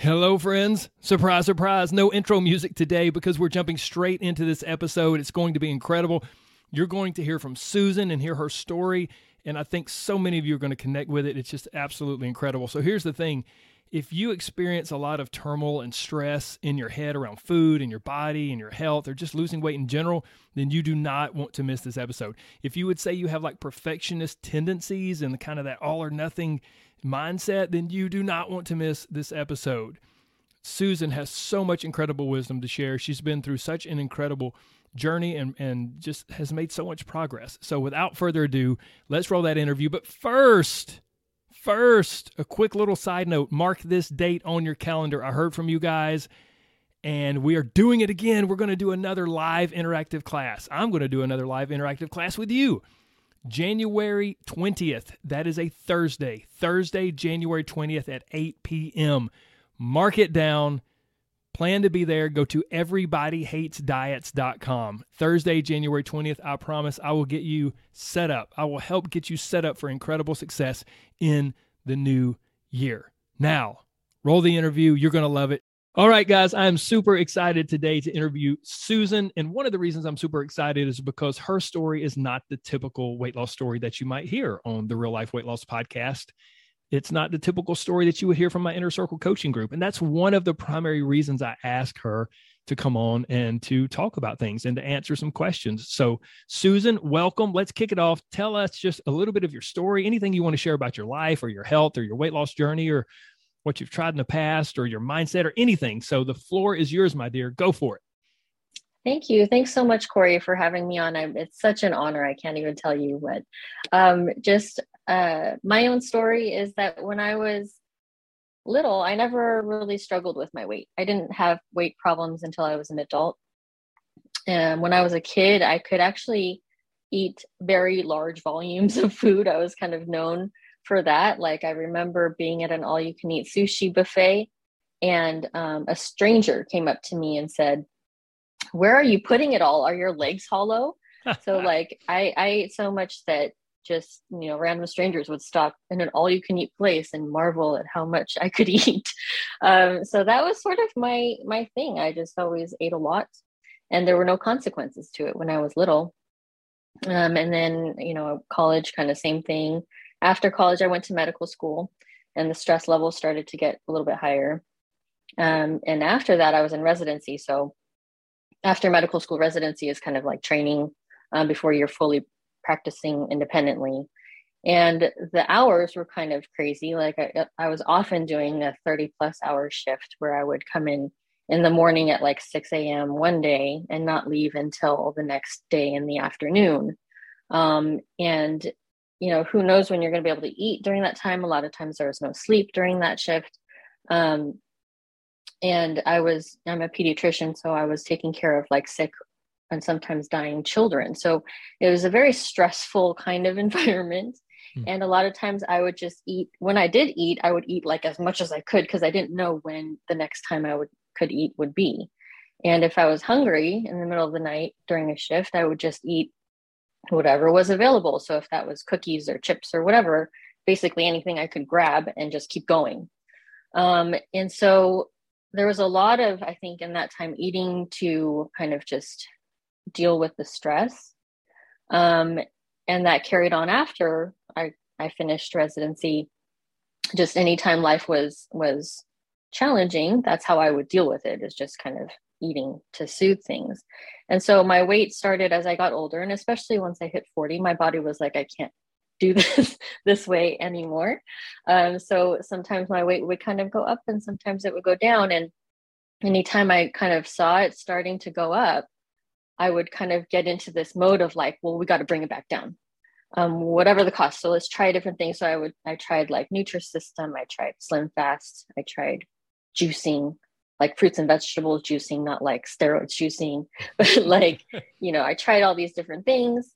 Hello, friends. Surprise, surprise. No intro music today because we're jumping straight into this episode. It's going to be incredible. You're going to hear from Susan and hear her story. And I think so many of you are going to connect with it. It's just absolutely incredible. So here's the thing if you experience a lot of turmoil and stress in your head around food and your body and your health or just losing weight in general, then you do not want to miss this episode. If you would say you have like perfectionist tendencies and kind of that all or nothing mindset, then you do not want to miss this episode. Susan has so much incredible wisdom to share. She's been through such an incredible journey and, and just has made so much progress. So, without further ado, let's roll that interview. But first, first, a quick little side note mark this date on your calendar. I heard from you guys, and we are doing it again. We're going to do another live interactive class. I'm going to do another live interactive class with you. January 20th. That is a Thursday. Thursday, January 20th at 8 p.m. Mark it down. Plan to be there. Go to everybodyhatesdiets.com. Thursday, January 20th. I promise I will get you set up. I will help get you set up for incredible success in the new year. Now, roll the interview. You're going to love it. All right, guys, I'm super excited today to interview Susan. And one of the reasons I'm super excited is because her story is not the typical weight loss story that you might hear on the Real Life Weight Loss podcast. It's not the typical story that you would hear from my inner circle coaching group. And that's one of the primary reasons I ask her to come on and to talk about things and to answer some questions. So, Susan, welcome. Let's kick it off. Tell us just a little bit of your story, anything you want to share about your life or your health or your weight loss journey or what you've tried in the past or your mindset or anything. So the floor is yours, my dear. Go for it. Thank you. Thanks so much, Corey, for having me on. I'm, it's such an honor. I can't even tell you what. Um, just uh, my own story is that when I was little, I never really struggled with my weight. I didn't have weight problems until I was an adult. And when I was a kid, I could actually eat very large volumes of food. I was kind of known for that. Like I remember being at an all you can eat sushi buffet and um, a stranger came up to me and said, where are you putting it all? Are your legs hollow? so like I, I ate so much that just you know random strangers would stop in an all you can eat place and marvel at how much i could eat um, so that was sort of my my thing i just always ate a lot and there were no consequences to it when i was little um, and then you know college kind of same thing after college, I went to medical school and the stress level started to get a little bit higher. Um, and after that, I was in residency. So after medical school, residency is kind of like training um, before you're fully practicing independently. And the hours were kind of crazy. Like I, I was often doing a 30 plus hour shift where I would come in in the morning at like 6 a.m. one day and not leave until the next day in the afternoon. Um, and you know who knows when you're going to be able to eat during that time. A lot of times there was no sleep during that shift. Um, and i was i'm a pediatrician so i was taking care of like sick and sometimes dying children. So it was a very stressful kind of environment. Mm. and a lot of times i would just eat when i did eat i would eat like as much as i could because i didn't know when the next time i would could eat would be. And if i was hungry in the middle of the night during a shift i would just eat whatever was available. So if that was cookies or chips or whatever, basically anything I could grab and just keep going. Um, and so there was a lot of, I think, in that time eating to kind of just deal with the stress. Um, and that carried on after I, I finished residency. Just anytime life was was challenging, that's how I would deal with it, is just kind of eating to soothe things. And so my weight started as I got older, and especially once I hit 40, my body was like, I can't do this this way anymore. Um, so sometimes my weight would kind of go up and sometimes it would go down. And anytime I kind of saw it starting to go up, I would kind of get into this mode of like, well, we got to bring it back down. Um, whatever the cost. So let's try different things. So I would, I tried like Nutrisystem, I tried Slim Fast, I tried juicing, like fruits and vegetables juicing, not like steroids juicing, but like, you know, I tried all these different things.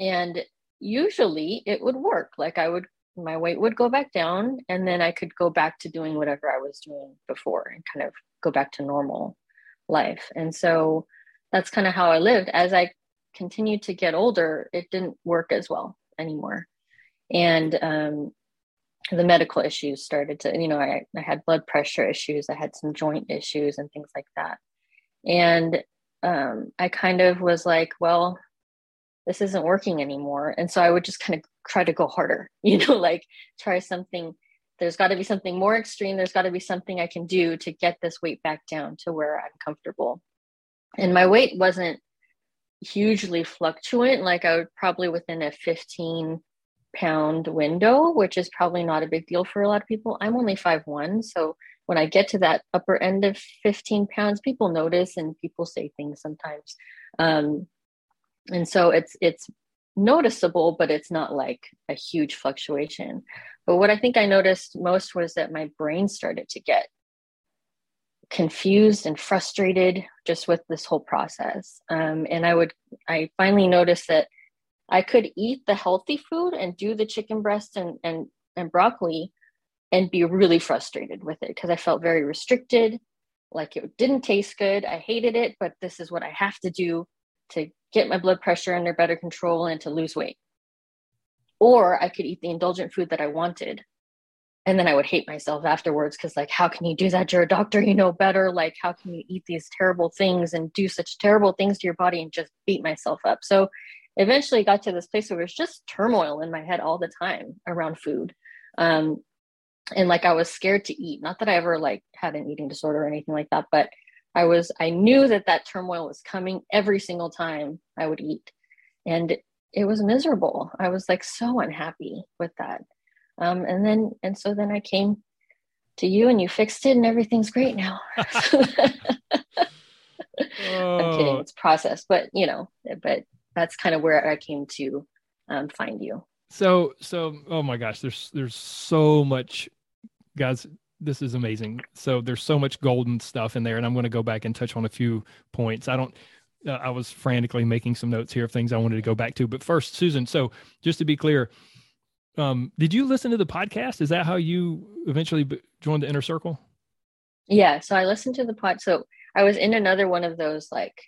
And usually it would work. Like I would, my weight would go back down and then I could go back to doing whatever I was doing before and kind of go back to normal life. And so that's kind of how I lived. As I continued to get older, it didn't work as well anymore. And um, the medical issues started to, you know, I, I had blood pressure issues, I had some joint issues and things like that. And um, I kind of was like, well, this isn't working anymore. And so I would just kind of try to go harder, you know, like try something. There's got to be something more extreme. There's got to be something I can do to get this weight back down to where I'm comfortable. And my weight wasn't hugely fluctuant. Like I would probably within a 15 pound window, which is probably not a big deal for a lot of people. I'm only five one, so when I get to that upper end of 15 pounds, people notice and people say things sometimes. Um, and so it's it's noticeable, but it's not like a huge fluctuation. But what I think I noticed most was that my brain started to get confused and frustrated just with this whole process. Um, and I would, I finally noticed that I could eat the healthy food and do the chicken breast and, and, and broccoli and be really frustrated with it because I felt very restricted, like it didn't taste good. I hated it, but this is what I have to do to get my blood pressure under better control and to lose weight. Or I could eat the indulgent food that I wanted. And then I would hate myself afterwards because, like, how can you do that? You're a doctor, you know better. Like, how can you eat these terrible things and do such terrible things to your body and just beat myself up? So eventually got to this place where it was just turmoil in my head all the time around food. Um, and like I was scared to eat. Not that I ever like had an eating disorder or anything like that, but I was I knew that that turmoil was coming every single time I would eat, and it was miserable. I was like so unhappy with that. Um, and then and so then I came to you and you fixed it and everything's great now. oh. I'm kidding. Oh. It's process, but you know, but that's kind of where I came to um, find you. So, so, oh my gosh, there's, there's so much, guys. This is amazing. So there's so much golden stuff in there, and I'm going to go back and touch on a few points. I don't, uh, I was frantically making some notes here of things I wanted to go back to. But first, Susan. So just to be clear, um, did you listen to the podcast? Is that how you eventually b- joined the inner circle? Yeah. So I listened to the pod. So I was in another one of those like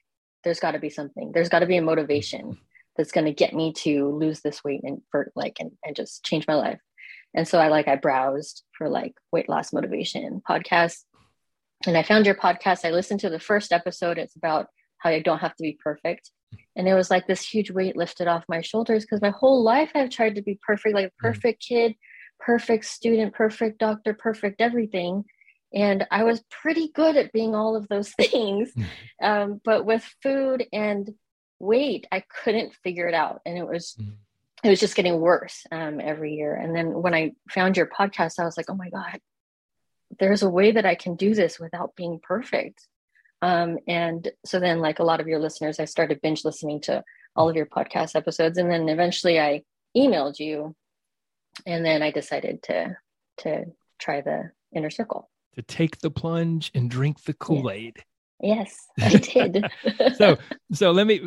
there's got to be something there's got to be a motivation that's going to get me to lose this weight and for like and, and just change my life. And so i like i browsed for like weight loss motivation podcasts and i found your podcast. I listened to the first episode. It's about how you don't have to be perfect. And it was like this huge weight lifted off my shoulders because my whole life i've tried to be perfect like mm. perfect kid perfect student perfect doctor perfect everything and I was pretty good at being all of those things. Mm-hmm. Um, but with food and weight, I couldn't figure it out, and it was mm. it was just getting worse um, every year. And then when I found your podcast, I was like, oh my god, there's a way that I can do this without being perfect. Um, and so then, like a lot of your listeners, I started binge listening to all of your podcast episodes, and then eventually I emailed you, and then I decided to to try the inner circle to take the plunge and drink the Kool-Aid. Yes, I did. so, so let me,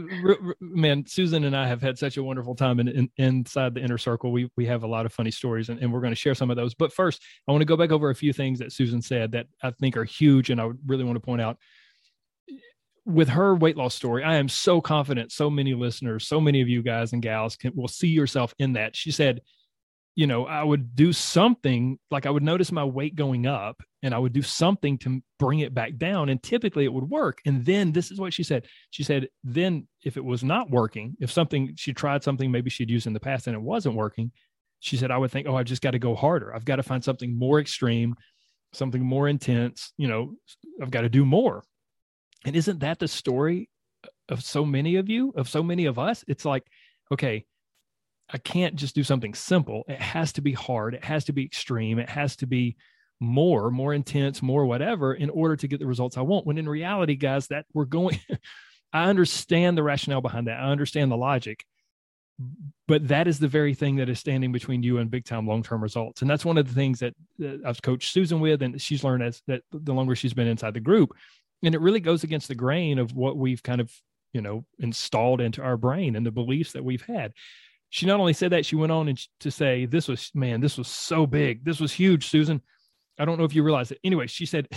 man. Susan and I have had such a wonderful time in, in, inside the inner circle. We we have a lot of funny stories, and, and we're going to share some of those. But first, I want to go back over a few things that Susan said that I think are huge, and I really want to point out. With her weight loss story, I am so confident. So many listeners, so many of you guys and gals can will see yourself in that. She said, you know, I would do something like I would notice my weight going up and I would do something to bring it back down. And typically it would work. And then this is what she said. She said, then if it was not working, if something she tried something maybe she'd used in the past and it wasn't working, she said, I would think, oh, I've just got to go harder. I've got to find something more extreme, something more intense. You know, I've got to do more. And isn't that the story of so many of you, of so many of us? It's like, okay, I can't just do something simple. It has to be hard. It has to be extreme. It has to be more, more intense, more whatever in order to get the results I want. When in reality, guys, that we're going, I understand the rationale behind that. I understand the logic, but that is the very thing that is standing between you and big time long term results. And that's one of the things that, that I've coached Susan with, and she's learned as that the longer she's been inside the group. And it really goes against the grain of what we've kind of, you know, installed into our brain and the beliefs that we've had she not only said that, she went on and to say, This was, man, this was so big. This was huge, Susan. I don't know if you realize it. Anyway, she said,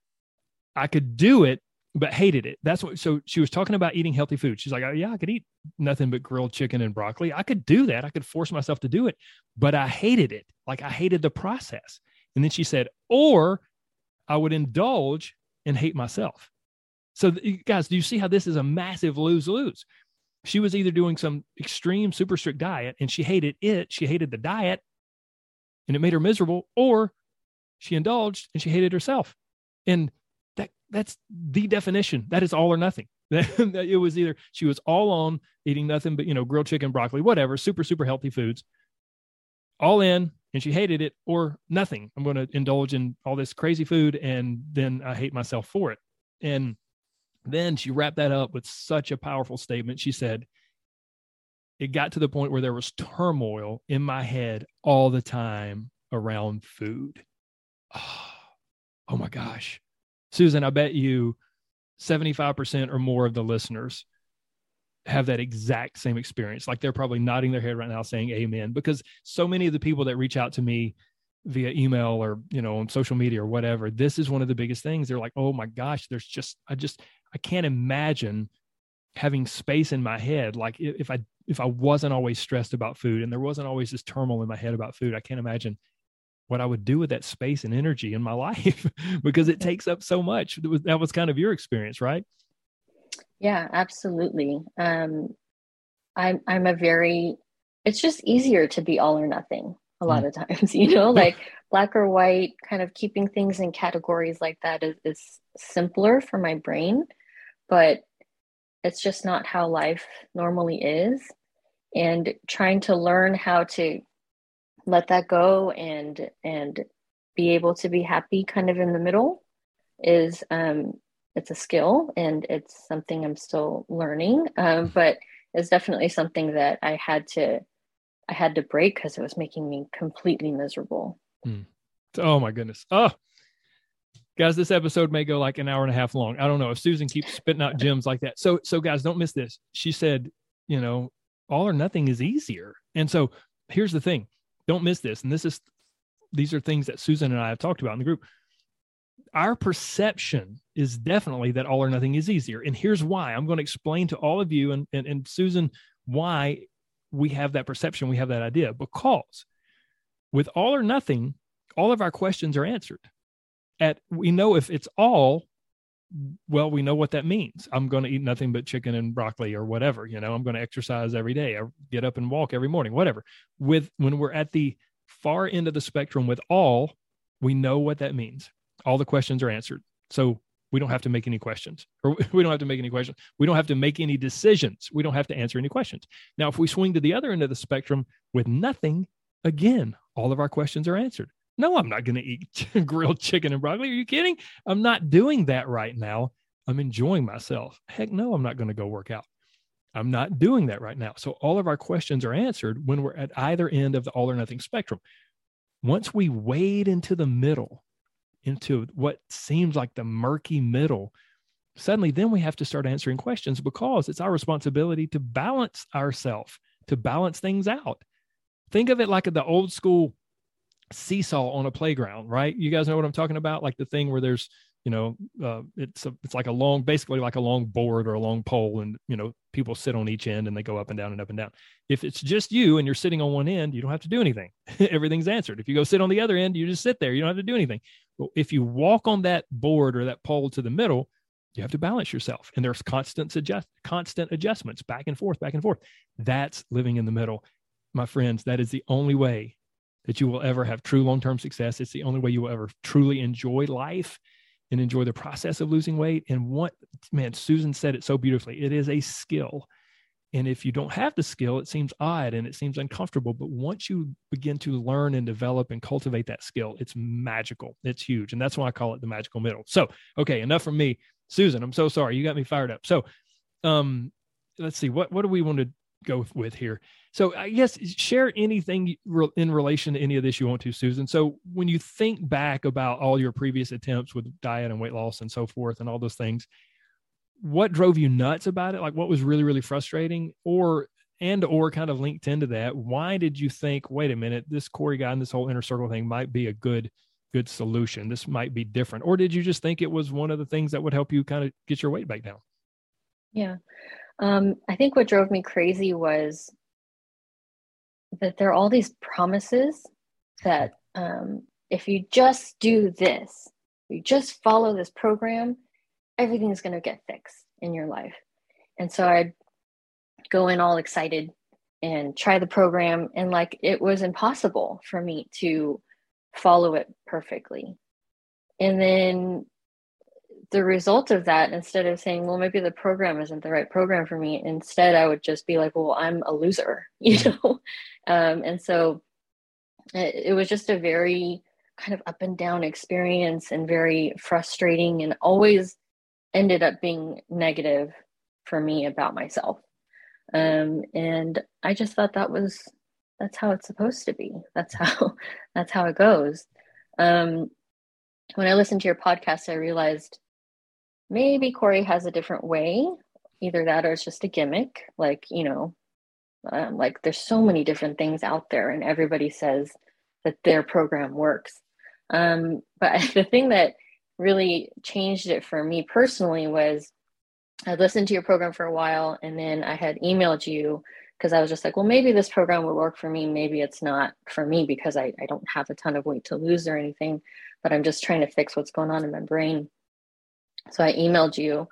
I could do it, but hated it. That's what. So she was talking about eating healthy food. She's like, oh, yeah, I could eat nothing but grilled chicken and broccoli. I could do that. I could force myself to do it, but I hated it. Like I hated the process. And then she said, or I would indulge and hate myself. So, guys, do you see how this is a massive lose lose? She was either doing some extreme, super strict diet and she hated it, she hated the diet, and it made her miserable, or she indulged and she hated herself. And that that's the definition. That is all or nothing. it was either she was all on eating nothing but you know grilled chicken, broccoli, whatever, super super healthy foods, all in, and she hated it, or nothing. I'm going to indulge in all this crazy food, and then I hate myself for it. And then she wrapped that up with such a powerful statement. She said, It got to the point where there was turmoil in my head all the time around food. Oh, oh my gosh. Susan, I bet you 75% or more of the listeners have that exact same experience. Like they're probably nodding their head right now saying amen because so many of the people that reach out to me via email or, you know, on social media or whatever, this is one of the biggest things. They're like, "Oh my gosh, there's just I just I can't imagine having space in my head like if I if I wasn't always stressed about food and there wasn't always this turmoil in my head about food, I can't imagine what I would do with that space and energy in my life because it takes up so much. That was, that was kind of your experience, right? Yeah, absolutely. Um, I'm I'm a very. It's just easier to be all or nothing a lot mm. of times, you know, like black or white. Kind of keeping things in categories like that is, is simpler for my brain, but it's just not how life normally is. And trying to learn how to let that go and and be able to be happy kind of in the middle is um it's a skill and it's something i'm still learning um, but it's definitely something that i had to i had to break because it was making me completely miserable mm. oh my goodness oh guys this episode may go like an hour and a half long i don't know if susan keeps spitting out gems like that so so guys don't miss this she said you know all or nothing is easier and so here's the thing don't miss this. And this is these are things that Susan and I have talked about in the group. Our perception is definitely that all or nothing is easier. And here's why. I'm going to explain to all of you and, and, and Susan why we have that perception, we have that idea. Because with all or nothing, all of our questions are answered. At we know if it's all, well, we know what that means. I'm going to eat nothing but chicken and broccoli or whatever. You know, I'm going to exercise every day get up and walk every morning, whatever. With when we're at the far end of the spectrum with all, we know what that means. All the questions are answered. So we don't have to make any questions or we don't have to make any questions. We don't have to make any decisions. We don't have to answer any questions. Now, if we swing to the other end of the spectrum with nothing, again, all of our questions are answered. No, I'm not going to eat grilled chicken and broccoli. Are you kidding? I'm not doing that right now. I'm enjoying myself. Heck no, I'm not going to go work out. I'm not doing that right now. So all of our questions are answered when we're at either end of the all or nothing spectrum. Once we wade into the middle, into what seems like the murky middle, suddenly then we have to start answering questions because it's our responsibility to balance ourselves, to balance things out. Think of it like the old school seesaw on a playground, right? You guys know what I'm talking about? Like the thing where there's, you know, uh, it's a, it's like a long, basically like a long board or a long pole, and you know, people sit on each end and they go up and down and up and down. If it's just you and you're sitting on one end, you don't have to do anything. Everything's answered. If you go sit on the other end, you just sit there. You don't have to do anything. But if you walk on that board or that pole to the middle, you have to balance yourself, and there's constant adjust, constant adjustments back and forth, back and forth. That's living in the middle, my friends. That is the only way that you will ever have true long term success. It's the only way you will ever truly enjoy life and enjoy the process of losing weight. And what, man, Susan said it so beautifully it is a skill. And if you don't have the skill, it seems odd and it seems uncomfortable. But once you begin to learn and develop and cultivate that skill, it's magical. It's huge. And that's why I call it the magical middle. So, okay, enough from me. Susan, I'm so sorry. You got me fired up. So, um, let's see, what, what do we want to go with here? So I guess share anything in relation to any of this you want to, Susan. So when you think back about all your previous attempts with diet and weight loss and so forth and all those things, what drove you nuts about it? Like what was really, really frustrating or, and, or kind of linked into that, why did you think, wait a minute, this Corey guy and this whole inner circle thing might be a good good solution. This might be different. Or did you just think it was one of the things that would help you kind of get your weight back down? Yeah. Um, I think what drove me crazy was that there are all these promises that um, if you just do this, you just follow this program, everything's going to get fixed in your life. And so I'd go in all excited and try the program, and like it was impossible for me to follow it perfectly. And then the result of that, instead of saying, well, maybe the program isn't the right program for me, instead I would just be like, well, I'm a loser, you know? um, and so it, it was just a very kind of up and down experience and very frustrating and always ended up being negative for me about myself. Um, and I just thought that was that's how it's supposed to be. That's how that's how it goes. Um, when I listened to your podcast, I realized maybe Corey has a different way. Either that or it's just a gimmick. Like, you know, um, like there's so many different things out there, and everybody says that their program works. Um, but the thing that really changed it for me personally was I listened to your program for a while, and then I had emailed you because I was just like, well, maybe this program would work for me. Maybe it's not for me because I, I don't have a ton of weight to lose or anything, but I'm just trying to fix what's going on in my brain. So I emailed you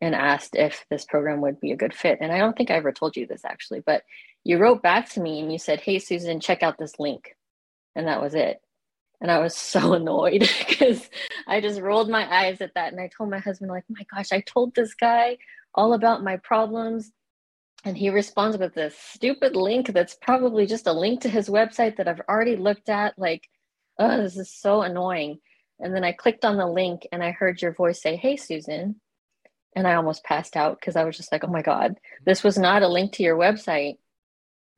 and asked if this program would be a good fit. And I don't think I ever told you this actually, but you wrote back to me and you said, Hey, Susan, check out this link. And that was it. And I was so annoyed because I just rolled my eyes at that. And I told my husband, like, my gosh, I told this guy all about my problems and he responds with this stupid link that's probably just a link to his website that I've already looked at. Like, oh, this is so annoying. And then I clicked on the link and I heard your voice say, Hey, Susan. And I almost passed out because I was just like, Oh my God, this was not a link to your website.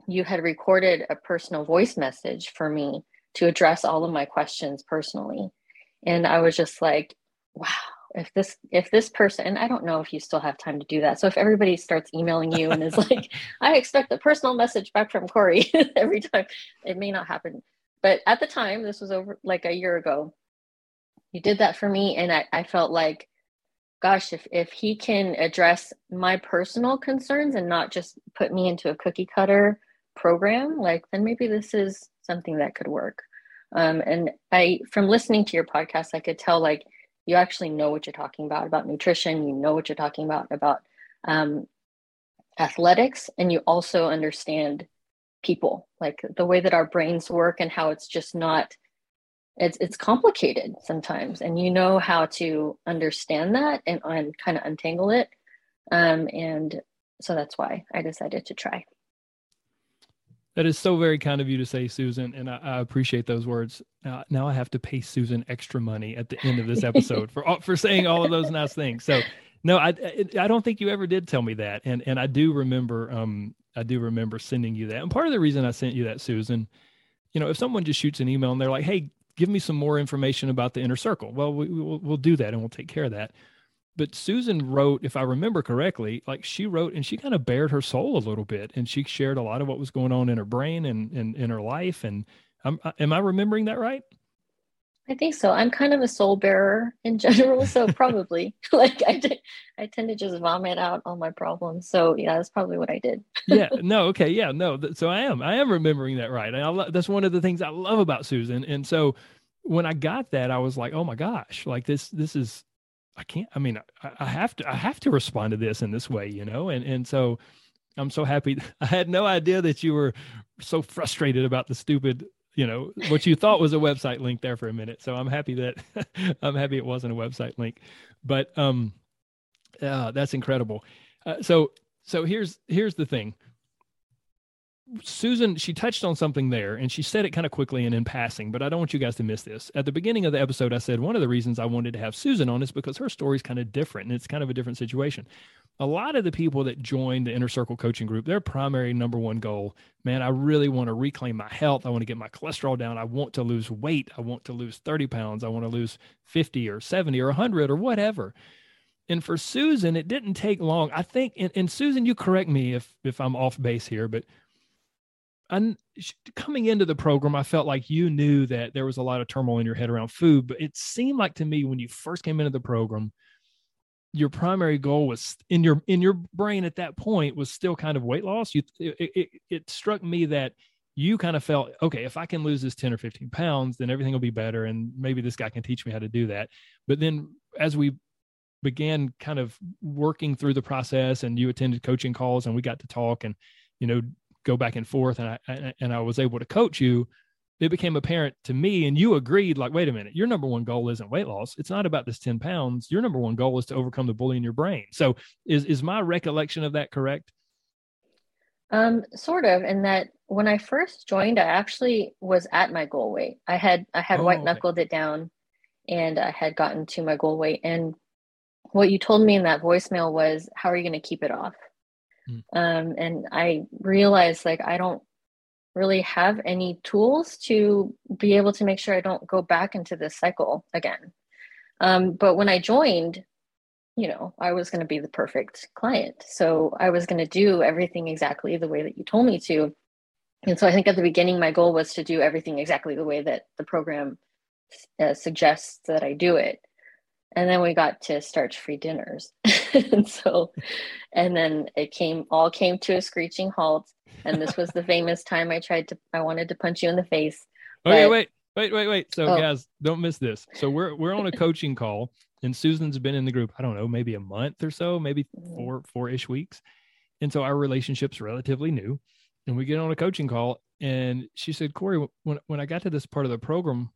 You had recorded a personal voice message for me to address all of my questions personally. And I was just like, wow, if this if this person and i don't know if you still have time to do that so if everybody starts emailing you and is like i expect a personal message back from corey every time it may not happen but at the time this was over like a year ago you did that for me and i, I felt like gosh if, if he can address my personal concerns and not just put me into a cookie cutter program like then maybe this is something that could work. Um, and i from listening to your podcast i could tell like you actually know what you're talking about about nutrition you know what you're talking about about um, athletics and you also understand people like the way that our brains work and how it's just not it's it's complicated sometimes and you know how to understand that and, and kind of untangle it um, and so that's why i decided to try that is so very kind of you to say, Susan, and I, I appreciate those words. Now, now I have to pay Susan extra money at the end of this episode for for saying all of those nice things. So, no, I I don't think you ever did tell me that, and and I do remember um I do remember sending you that. And part of the reason I sent you that, Susan, you know, if someone just shoots an email and they're like, "Hey, give me some more information about the inner circle," well, we, we'll we'll do that and we'll take care of that but Susan wrote, if I remember correctly, like she wrote and she kind of bared her soul a little bit and she shared a lot of what was going on in her brain and, and in her life. And I'm, am I remembering that right? I think so. I'm kind of a soul bearer in general, so probably like I did, I tend to just vomit out all my problems. So yeah, that's probably what I did. yeah. No. Okay. Yeah. No. So I am. I am remembering that right. And I, that's one of the things I love about Susan. And so when I got that, I was like, oh my gosh, like this. This is I can't. I mean, I, I, have to. I have to respond to this in this way, you know. And and so, I'm so happy. I had no idea that you were so frustrated about the stupid, you know, what you thought was a website link there for a minute. So I'm happy that I'm happy it wasn't a website link. But um, uh, that's incredible. Uh, so so here's here's the thing. Susan, she touched on something there and she said it kind of quickly and in passing, but I don't want you guys to miss this. At the beginning of the episode, I said one of the reasons I wanted to have Susan on is because her story is kind of different and it's kind of a different situation. A lot of the people that join the inner circle coaching group, their primary number one goal, man, I really want to reclaim my health. I want to get my cholesterol down. I want to lose weight. I want to lose 30 pounds. I want to lose 50 or 70 or 100 or whatever. And for Susan, it didn't take long. I think, and, and Susan, you correct me if if I'm off base here, but coming into the program, I felt like you knew that there was a lot of turmoil in your head around food, but it seemed like to me when you first came into the program, your primary goal was in your in your brain at that point was still kind of weight loss. You it, it, it struck me that you kind of felt okay if i can lose this 10 or 15 pounds then everything will be better and maybe this guy can teach me how to do that but then as we began kind of working through the process and you attended coaching calls and we got to talk and you know go back and forth and i and i was able to coach you it became apparent to me and you agreed like wait a minute your number one goal isn't weight loss it's not about this 10 pounds your number one goal is to overcome the bully in your brain so is is my recollection of that correct um sort of in that when I first joined, I actually was at my goal weight. I had I had oh, white knuckled okay. it down, and I had gotten to my goal weight. And what you told me in that voicemail was, "How are you going to keep it off?" Mm. Um, and I realized like I don't really have any tools to be able to make sure I don't go back into this cycle again. Um, but when I joined, you know, I was going to be the perfect client. So I was going to do everything exactly the way that you told me to. And so I think at the beginning, my goal was to do everything exactly the way that the program uh, suggests that I do it. And then we got to starch free dinners. and so, and then it came, all came to a screeching halt. And this was the famous time I tried to, I wanted to punch you in the face. Okay, wait, wait, wait, wait. So, oh. guys, don't miss this. So, we're, we're on a coaching call, and Susan's been in the group, I don't know, maybe a month or so, maybe mm-hmm. four, four ish weeks. And so, our relationship's relatively new and we get on a coaching call and she said corey when, when i got to this part of the program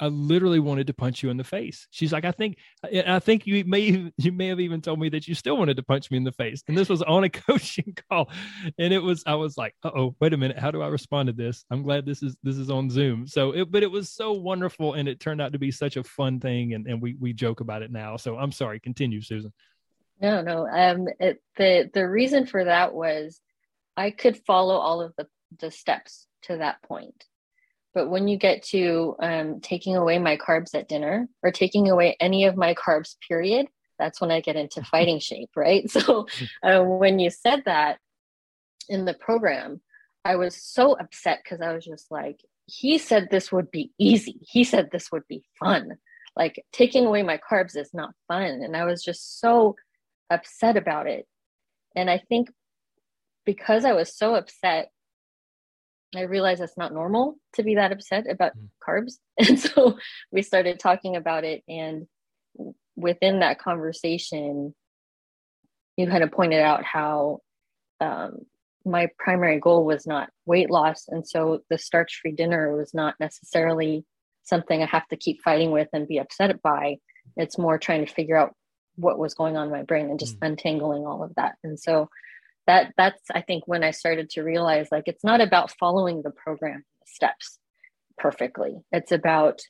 i literally wanted to punch you in the face. She's like i think i think you may you may have even told me that you still wanted to punch me in the face. And this was on a coaching call. And it was i was like oh wait a minute. How do i respond to this? I'm glad this is this is on zoom. So it, but it was so wonderful and it turned out to be such a fun thing and, and we we joke about it now. So i'm sorry. Continue susan. No no um it, the the reason for that was I could follow all of the, the steps to that point. But when you get to um, taking away my carbs at dinner or taking away any of my carbs, period, that's when I get into fighting shape, right? So uh, when you said that in the program, I was so upset because I was just like, he said this would be easy. He said this would be fun. Like taking away my carbs is not fun. And I was just so upset about it. And I think because I was so upset, I realized it's not normal to be that upset about mm. carbs. And so we started talking about it. And within that conversation, you kind of pointed out how um, my primary goal was not weight loss. And so the starch free dinner was not necessarily something I have to keep fighting with and be upset by. It's more trying to figure out what was going on in my brain and just mm. untangling all of that. And so that that's i think when i started to realize like it's not about following the program steps perfectly. It's about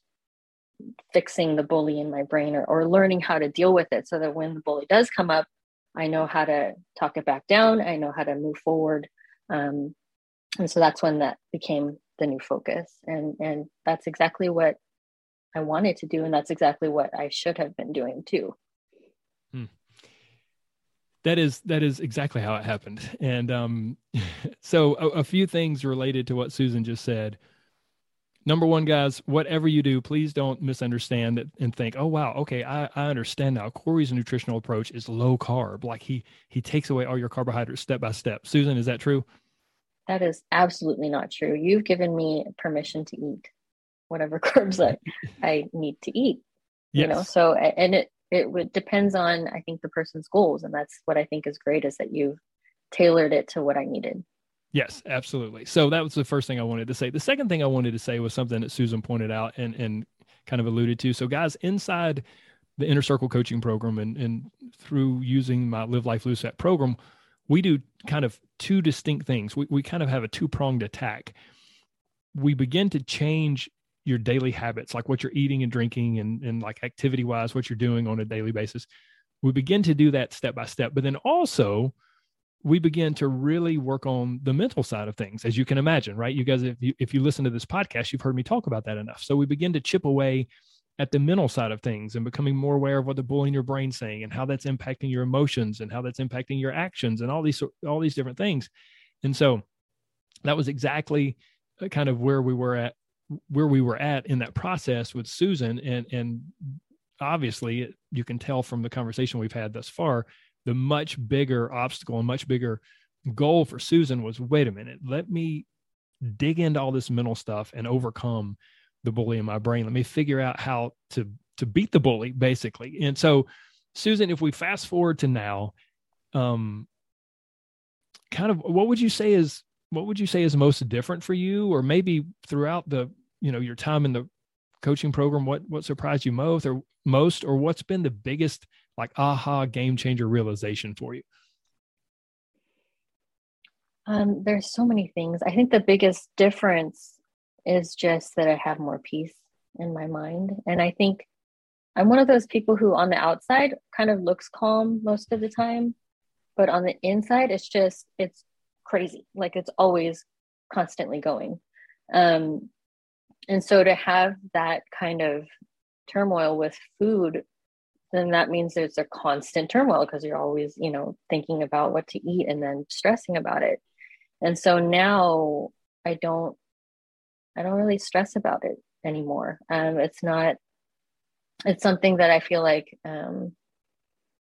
fixing the bully in my brain or, or learning how to deal with it so that when the bully does come up i know how to talk it back down. I know how to move forward. Um, and so that's when that became the new focus. And and that's exactly what i wanted to do and that's exactly what i should have been doing too that is that is exactly how it happened. And um, so a, a, few things related to what susan just said. Number one guys whatever you do please don't misunderstand it and think oh wow okay I, I understand now. Corey's nutritional approach is low carb. Like he he takes away all your carbohydrates step by step. Susan is that true? That is absolutely not true. You've given me permission to eat whatever carbs i i need to eat yes. you know? So and it it would depends on i think the person's goals and that's what i think is great is that you've tailored it to what i needed. Yes absolutely. So that was the first thing i wanted to say. The second thing i wanted to say was something that susan pointed out and and kind of alluded to. So guys inside the inner circle coaching program and and through using my live life lose fat program we do kind of two distinct things. We, we kind of have a two pronged attack. We begin to change your daily habits, like what you're eating and drinking and, and like activity wise, what you're doing on a daily basis. We begin to do that step by step. But then also, we begin to really work on the mental side of things, as you can imagine, right? You guys, if you, if you listen to this podcast, you've heard me talk about that enough. So we begin to chip away at the mental side of things and becoming more aware of what the bully in your brain saying and how that's impacting your emotions and how that's impacting your actions and all these all these different things. And so that was exactly uh, kind of where we were at where we were at in that process with Susan and and obviously you can tell from the conversation we've had thus far the much bigger obstacle and much bigger goal for Susan was wait a minute let me dig into all this mental stuff and overcome the bully in my brain. Let me figure out how to to beat the bully basically. And so Susan if we fast forward to now um kind of what would you say is what would you say is most different for you? Or maybe throughout the you know your time in the coaching program what what surprised you most or most or what's been the biggest like aha game changer realization for you? Um, there's so many things. I think the biggest difference is just that i have more peace in my mind. And i think i'm one of those people who on the outside kind of looks calm most of the time but on the inside it's just it's crazy. Like it's always constantly going. Um and so to have that kind of turmoil with food then that means there's a constant turmoil because you're always you know thinking about what to eat and then stressing about it. And so now i don't i don't really stress about it anymore. Um it's not it's something that i feel like um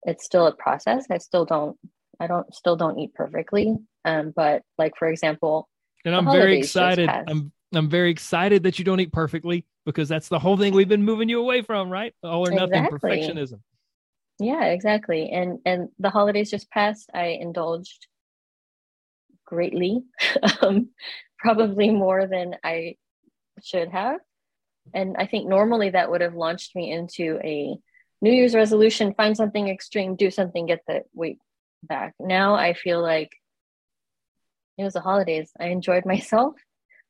it's still a process. I still don't i don't still don't eat perfectly. Um but like for example and i'm very excited. i'm I'm very excited that you don't eat perfectly because that's the whole thing we've been moving you away from, right? All or nothing exactly. perfectionism. Yeah, exactly. And and the holidays just passed. I indulged greatly, um, probably more than I should have. And I think normally that would have launched me into a New Year's resolution: find something extreme, do something, get the weight back. Now I feel like it was the holidays. I enjoyed myself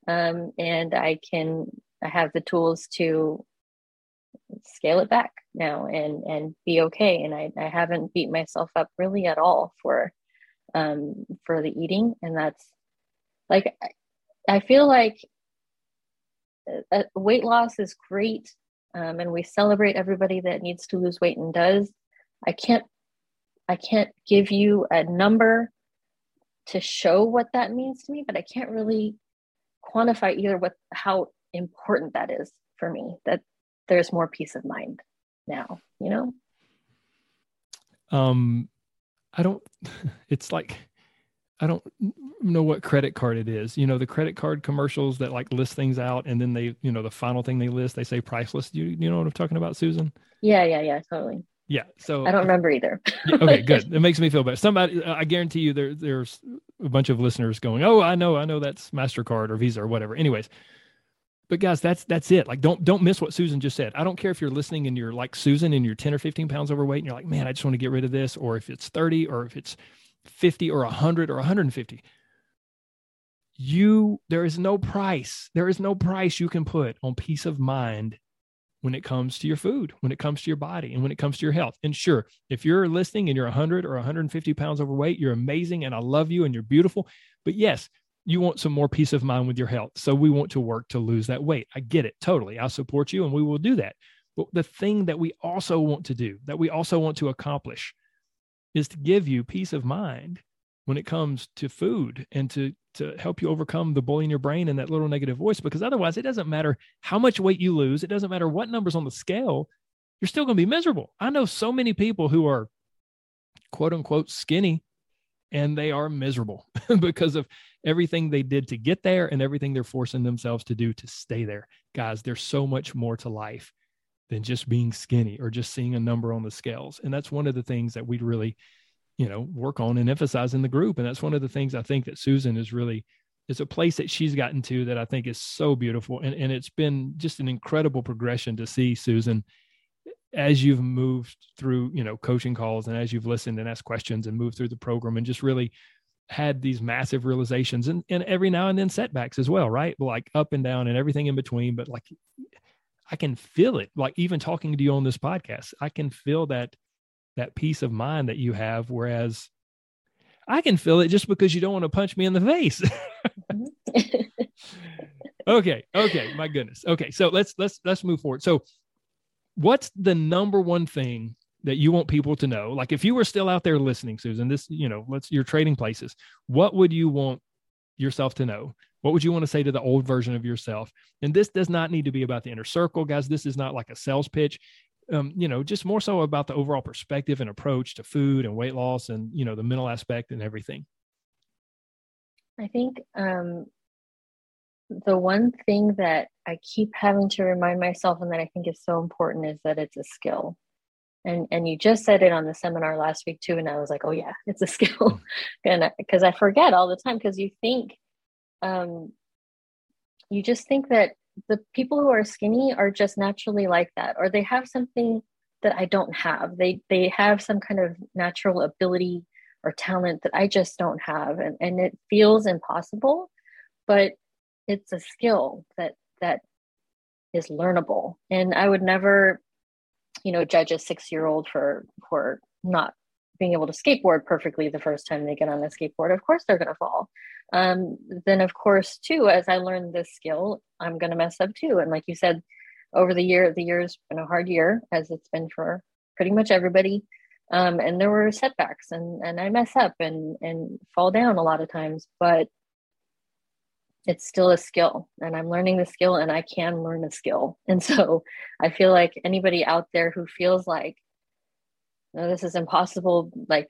um, and I can I have the tools to scale it back now and and be okay. And I, I haven't beat myself up really at all for um, for the eating, and that's like I feel like uh, uh, weight loss is great, um, and we celebrate everybody that needs to lose weight and does. I can't I can't give you a number to show what that means to me, but I can't really quantify either what how important that is for me that there's more peace of mind now you know? Um i don't it's like i don't know what credit card it is. You know the credit card commercials that like list things out and then they you know the final thing they list they say priceless. You you know what i'm talking about susan? Yeah yeah yeah totally yeah so i don't remember either okay good it makes me feel better somebody uh, i guarantee you there there's a bunch of listeners going, "Oh, I know, I know that's Mastercard or Visa or whatever." Anyways, but guys, that's that's it. Like, don't don't miss what Susan just said. I don't care if you're listening and you're like Susan and you're ten or fifteen pounds overweight and you're like, "Man, I just want to get rid of this," or if it's thirty, or if it's fifty, or hundred, or 150. You, there is no price. There is no price you can put on peace of mind when it comes to your food, when it comes to your body, and when it comes to your health. And sure, if you're listening and you're 100 or 150 pounds overweight, you're amazing and I love you and you're beautiful. But yes, you want some more peace of mind with your health. So we want to work to lose that weight. I get it totally. I support you and we will do that. But the thing that we also want to do, that we also want to accomplish, is to give you peace of mind when it comes to food and to to help you overcome the bully in your brain and that little negative voice because otherwise it doesn't matter how much weight you lose it doesn't matter what numbers on the scale you're still going to be miserable. I know so many people who are quote unquote skinny and they are miserable because of everything they did to get there and everything they're forcing themselves to do to stay there. Guys there's so much more to life than just being skinny or just seeing a number on the scales. And that's one of the things that we really you know work on and emphasize in the group. And that's one of the things i think that susan is really is a place that she's gotten to that i think is so beautiful. And, and it's been just an incredible progression to see susan as you've moved through you know coaching calls and as you've listened and asked questions and moved through the program and just really had these massive realizations and, and every now and then setbacks as well right? Like up and down and everything in between. But like i can feel it. Like even talking to you on this podcast i can feel that that peace of mind that you have whereas i can feel it just because you don't want to punch me in the face mm-hmm. okay okay my goodness okay so let's let's let's move forward so what's the number one thing that you want people to know like if you were still out there listening susan this you know let's you're trading places what would you want yourself to know? What would you want to say to the old version of yourself? And this does not need to be about the inner circle, guys. This is not like a sales pitch. Um, you know, just more so about the overall perspective and approach to food and weight loss and, you know, the mental aspect and everything. I think um, the one thing that I keep having to remind myself and that I think is so important is that it's a skill. And and you just said it on the seminar last week too, and I was like, oh yeah, it's a skill, and because I forget all the time because you think, um, you just think that the people who are skinny are just naturally like that, or they have something that I don't have. They they have some kind of natural ability or talent that I just don't have, and and it feels impossible, but it's a skill that that is learnable and i would never you know judge a six year old for for not being able to skateboard perfectly the first time they get on a skateboard of course they're going to fall. Um, then of course too as i learn this skill i'm going to mess up too. And like you said over the year the year's been a hard year as it's been for pretty much everybody. Um, and there were setbacks and and i mess up and and fall down a lot of times but it's still a skill and i'm learning the skill and i can learn a skill. And so i feel like anybody out there who feels like no, this is impossible. Like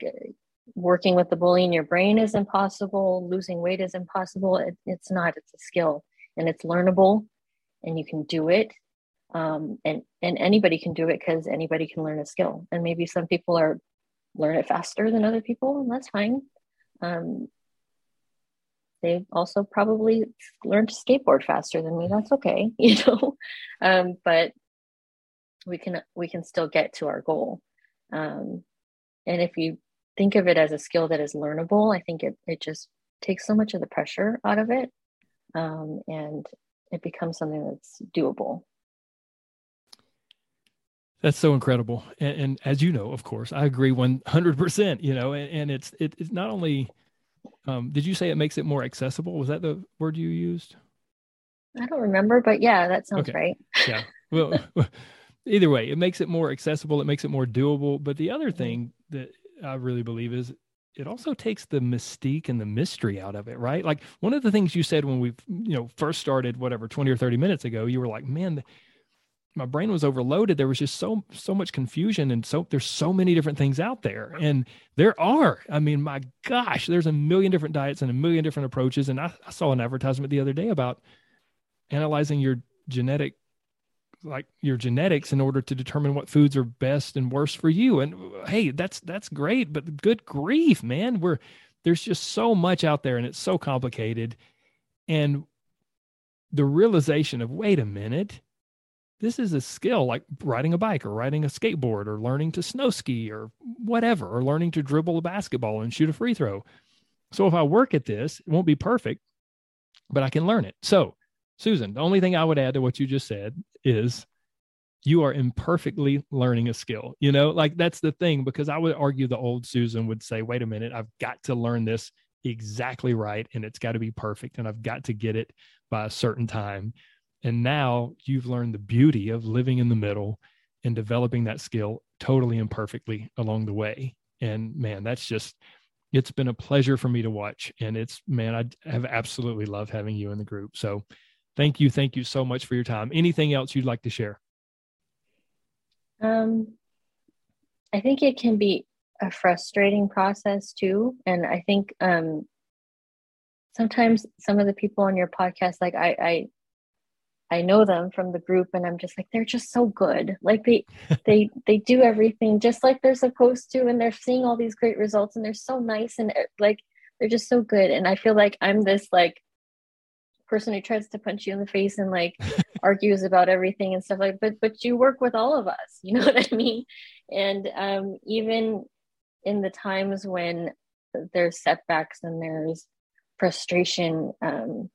working with the bully in your brain is impossible. Losing weight is impossible. It, it's not. It's a skill and it's learnable and you can do it. Um, and and anybody can do it because anybody can learn a skill. And maybe some people are learn it faster than other people and that's fine. Um, they also probably learned to skateboard faster than me. That's okay you know? Um, but we can we can still get to our goal um, and if you think of it as a skill that is learnable i think it, it just takes so much of the pressure out of it um, and it becomes something that's doable that's so incredible and, and, as you know of course i agree 100% you know and, and it's it, it's not only um, did you say it makes it more accessible? Was that the word you used? I don't remember, but yeah, that sounds okay. right. yeah. Well, either way, it makes it more accessible. It makes it more doable. But the other mm-hmm. thing that I really believe is it also takes the mystique and the mystery out of it, right? Like one of the things you said when we, you know, first started, whatever, 20 or 30 minutes ago, you were like, man, my brain was overloaded there was just so so much confusion and so there's so many different things out there and there are i mean my gosh there's a million different diets and a million different approaches and i, I saw an advertisement the other day about analyzing your genetic like your genetics in order to determine what foods are best and worst for you and hey that's that's great but good grief man we're there's just so much out there and it's so complicated and the realization of wait a minute this is a skill like riding a bike or riding a skateboard or learning to snow ski or whatever, or learning to dribble a basketball and shoot a free throw. So if I work at this, it won't be perfect, but I can learn it. So, Susan, the only thing I would add to what you just said is you are imperfectly learning a skill. You know, like that's the thing, because I would argue the old Susan would say, wait a minute, I've got to learn this exactly right and it's got to be perfect and I've got to get it by a certain time. And now you've learned the beauty of living in the middle and developing that skill totally imperfectly along the way. And man, that's just, it's been a pleasure for me to watch. And it's, man, I have absolutely loved having you in the group. So thank you. Thank you so much for your time. Anything else you'd like to share? Um, I think it can be a frustrating process too. And I think um, sometimes some of the people on your podcast, like I, I I know them from the group and I'm just like they're just so good. Like they they they do everything just like they're supposed to and they're seeing all these great results and they're so nice and like they're just so good and I feel like I'm this like person who tries to punch you in the face and like argues about everything and stuff like but but you work with all of us, you know what I mean? And um even in the times when there's setbacks and there's frustration um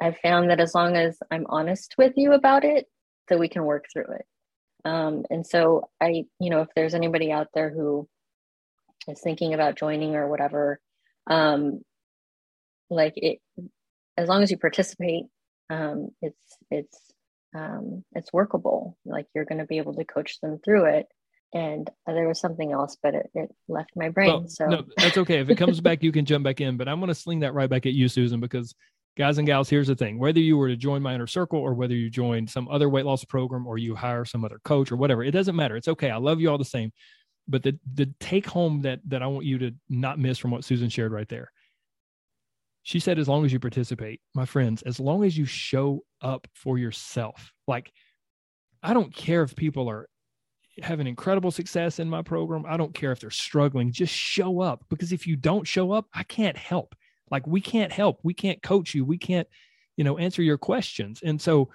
I've found that as long as I'm honest with you about it, that we can work through it. Um, and so I, you know, if there's anybody out there who is thinking about joining or whatever, um, like it, as long as you participate, um, it's it's um, it's workable. Like you're going to be able to coach them through it. and there was something else, but it, it left my brain. Well, so no, that's okay. If it comes back, you can jump back in. But I'm going to sling that right back at you, Susan, because guys and gals, here's the thing: whether you were to join my inner circle or whether you join some other weight loss program or you hire some other coach or whatever, it doesn't matter. It's okay. I love you all the same. But the the take home that that I want you to not miss from what Susan shared right there. She said, as long as you participate, my friends, as long as you show up for yourself, like I don't care if people are having incredible success in my program. I don't care if they're struggling. Just show up because if you don't show up, I can't help. Like we can't help. We can't coach you. We can't, you know, answer your questions. And so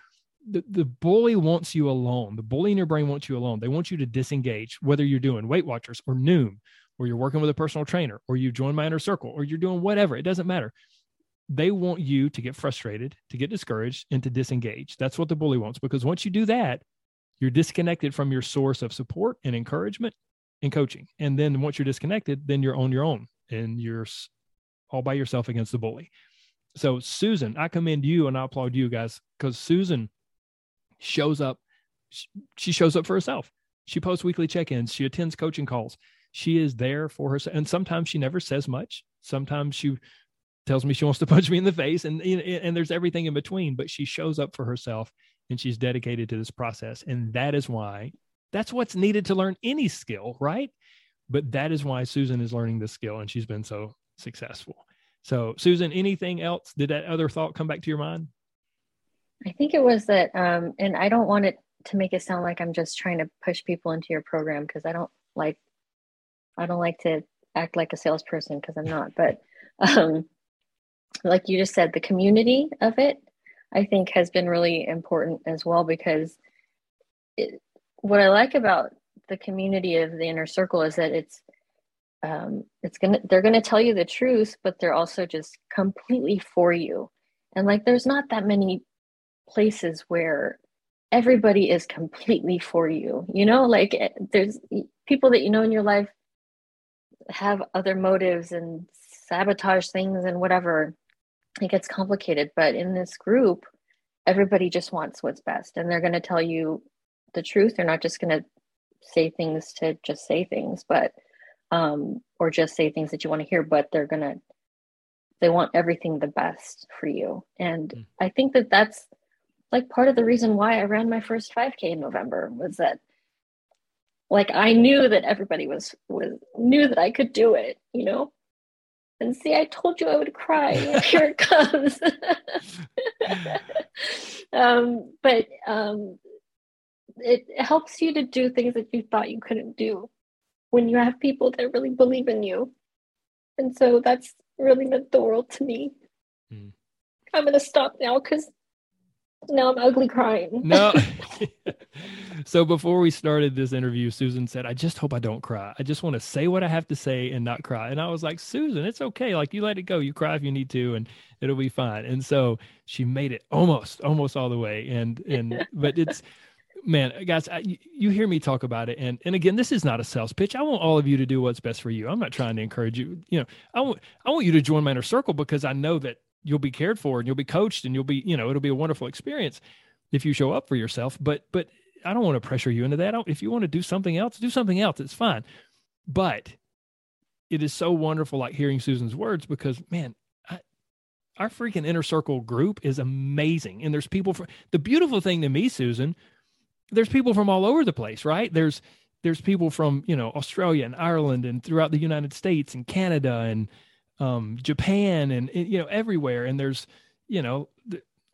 the, the bully wants you alone. The bully in your brain wants you alone. They want you to disengage, whether you're doing Weight Watchers or Noom, or you're working with a personal trainer, or you join my inner circle, or you're doing whatever. It doesn't matter. They want you to get frustrated, to get discouraged, and to disengage. That's what the bully wants. Because once you do that, you're disconnected from your source of support and encouragement and coaching. And then once you're disconnected, then you're on your own and you're all by yourself against the bully. So, Susan, I commend you and I applaud you guys because Susan shows up. She shows up for herself. She posts weekly check ins. She attends coaching calls. She is there for herself. And sometimes she never says much. Sometimes she tells me she wants to punch me in the face and, and there's everything in between, but she shows up for herself and she's dedicated to this process. And that is why that's what's needed to learn any skill, right? But that is why Susan is learning this skill and she's been so successful. So, Susan, anything else? Did that other thought come back to your mind? I think it was that, um, and I don't want it to make it sound like I'm just trying to push people into your program because I don't like, I don't like to act like a salesperson because I'm not. But um, like you just said, the community of it I think has been really important as well because it, what I like about the community of the inner circle is that it's um, it's gonna they're gonna tell you the truth, but they're also just completely for you. And like, there's not that many places where everybody is completely for you. You know, like eh, there's people that you know in your life have other motives and sabotage things and whatever it gets complicated. But in this group, everybody just wants what's best and they're going to tell you the truth. They're not just going to say things to just say things, but, um, or just say things that you want to hear, but they're going to, they want everything the best for you. And mm. I think that that's like part of the reason why I ran my first 5K in November was that like I knew that everybody was was knew that I could do it, you know. And see, I told you I would cry. Here it comes. um, but um, it helps you to do things that you thought you couldn't do when you have people that really believe in you. And so that's really meant the world to me. Mm. I'm going to stop now because now I'm ugly crying. no. so before we started this interview, Susan said, I just hope I don't cry. I just want to say what I have to say and not cry. And I was like, Susan, it's okay. Like you let it go. You cry if you need to, and it'll be fine. And so she made it almost, almost all the way. And, and, but it's, man, guys, I, you hear me talk about it. And, and again, this is not a sales pitch. I want all of you to do what's best for you. I'm not trying to encourage you. You know, I want, I want you to join my inner circle because I know that you'll be cared for and you'll be coached and you'll be, you know, it'll be a wonderful experience if you show up for yourself. But, but I don't want to pressure you into that. if you want to do something else, do something else. It's fine. But it is so wonderful, like hearing Susan's words, because man, I, our freaking inner circle group is amazing. And there's people from the beautiful thing to me, Susan, there's people from all over the place, right? There's, there's people from, you know, Australia and Ireland and throughout the United States and Canada and, um, Japan and, you know everywhere. And there's you know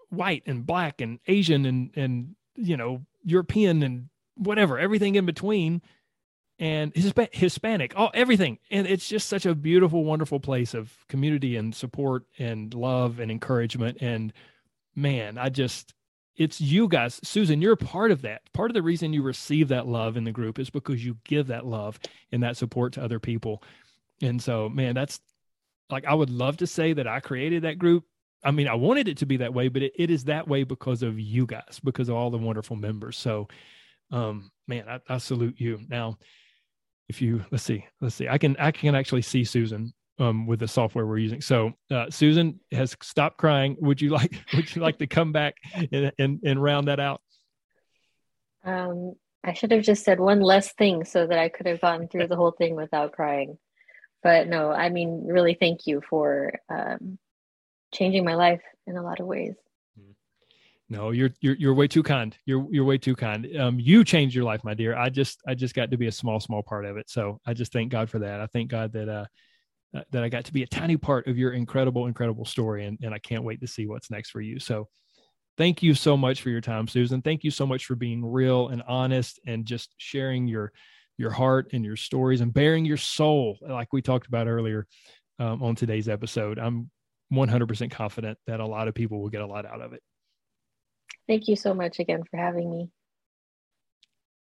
white and black and Asian and and you know European and whatever everything in between and Hispanic, all everything. And it's just such a beautiful, wonderful place of community and support and love and encouragement. And man, I just, it's you guys, Susan, you're part of that. Part of the reason you receive that love in the group is because you give that love and that support to other people. And so, man, that's like I would love to say that I created that group. I mean, I wanted it to be that way, but it, it is that way because of you guys, because of all the wonderful members. So, um, man, I, I salute you. Now, if you let's see, let's see, I can I can actually see Susan um, with the software we're using. So uh, Susan has stopped crying. Would you like Would you like to come back and, and and round that out? Um, I should have just said one less thing so that I could have gone through the whole thing without crying. But no, I mean, really, thank you for um, changing my life in a lot of ways. No, you're you're you're way too kind. You're you're way too kind. Um, you changed your life, my dear. I just I just got to be a small small part of it. So I just thank God for that. I thank God that uh that I got to be a tiny part of your incredible incredible story, and and I can't wait to see what's next for you. So thank you so much for your time, Susan. Thank you so much for being real and honest and just sharing your your heart and your stories and baring your soul, like we talked about earlier um, on today's episode. I'm 100% confident that a lot of people will get a lot out of it. Thank you so much again for having me.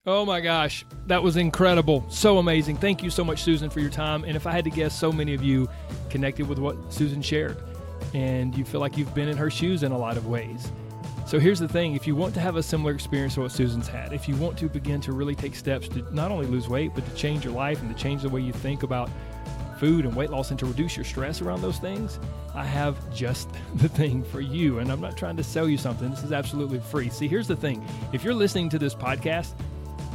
Oh my gosh, that was incredible. So amazing. Thank you so much, Susan, for your time. And if I had to guess, so many of you connected with what Susan shared, and you feel like you've been in her shoes in a lot of ways. So here's the thing if you want to have a similar experience to what Susan's had, if you want to begin to really take steps to not only lose weight, but to change your life and to change the way you think about food and weight loss and to reduce your stress around those things, I have just the thing for you. And I'm not trying to sell you something, this is absolutely free. See, here's the thing if you're listening to this podcast,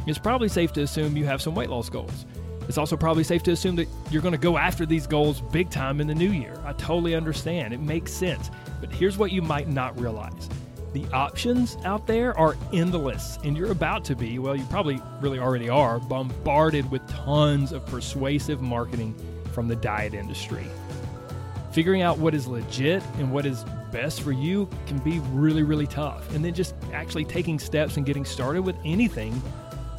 it's probably safe to assume you have some weight loss goals. It's also probably safe to assume that you're going to go after these goals big time in the new year. I totally understand. It makes sense. But here's what you might not realize the options out there are endless, and you're about to be, well, you probably really already are, bombarded with tons of persuasive marketing from the diet industry. Figuring out what is legit and what is best for you can be really, really tough. And then just actually taking steps and getting started with anything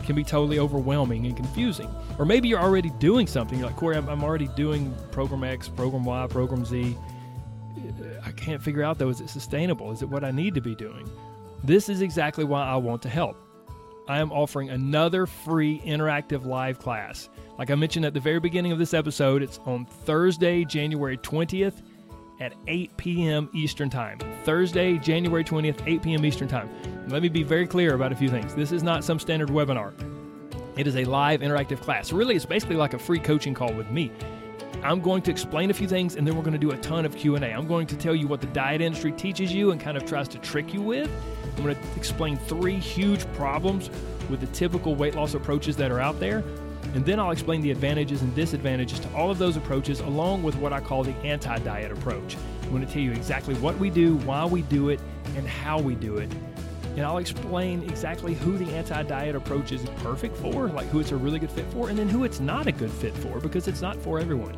can be totally overwhelming and confusing. Or maybe you're already doing something. You're like, Corey, I'm, I'm already doing program X, program Y, program Z. I can't figure out though, is it sustainable? Is it what I need to be doing? This is exactly why I want to help. I am offering another free interactive live class. Like I mentioned at the very beginning of this episode, it's on Thursday, January 20th at 8 p.m. Eastern Time. Thursday, January 20th, 8 p.m. Eastern Time. Let me be very clear about a few things. This is not some standard webinar. It is a live interactive class. Really, it's basically like a free coaching call with me. I'm going to explain a few things and then we're going to do a ton of Q&A. I'm going to tell you what the diet industry teaches you and kind of tries to trick you with. I'm going to explain three huge problems with the typical weight loss approaches that are out there. And then I'll explain the advantages and disadvantages to all of those approaches, along with what I call the anti diet approach. I'm going to tell you exactly what we do, why we do it, and how we do it. And I'll explain exactly who the anti diet approach is perfect for, like who it's a really good fit for, and then who it's not a good fit for because it's not for everyone.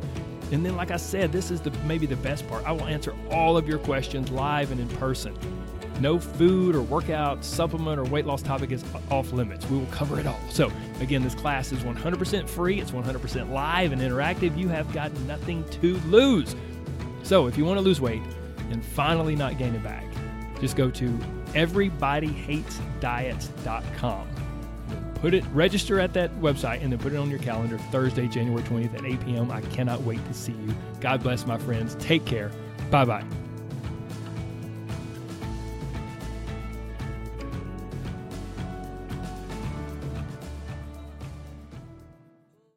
And then, like I said, this is the maybe the best part. I will answer all of your questions live and in person. No food or workout, supplement, or weight loss topic is off limits. We will cover it all. So, again, this class is 100% free, it's 100% live and interactive. You have got nothing to lose. So, if you want to lose weight and finally not gain it back, just go to everybodyhatesdiets.com. Put it, register at that website, and then put it on your calendar Thursday, January 20th at 8 p.m. I cannot wait to see you. God bless, my friends. Take care. Bye bye.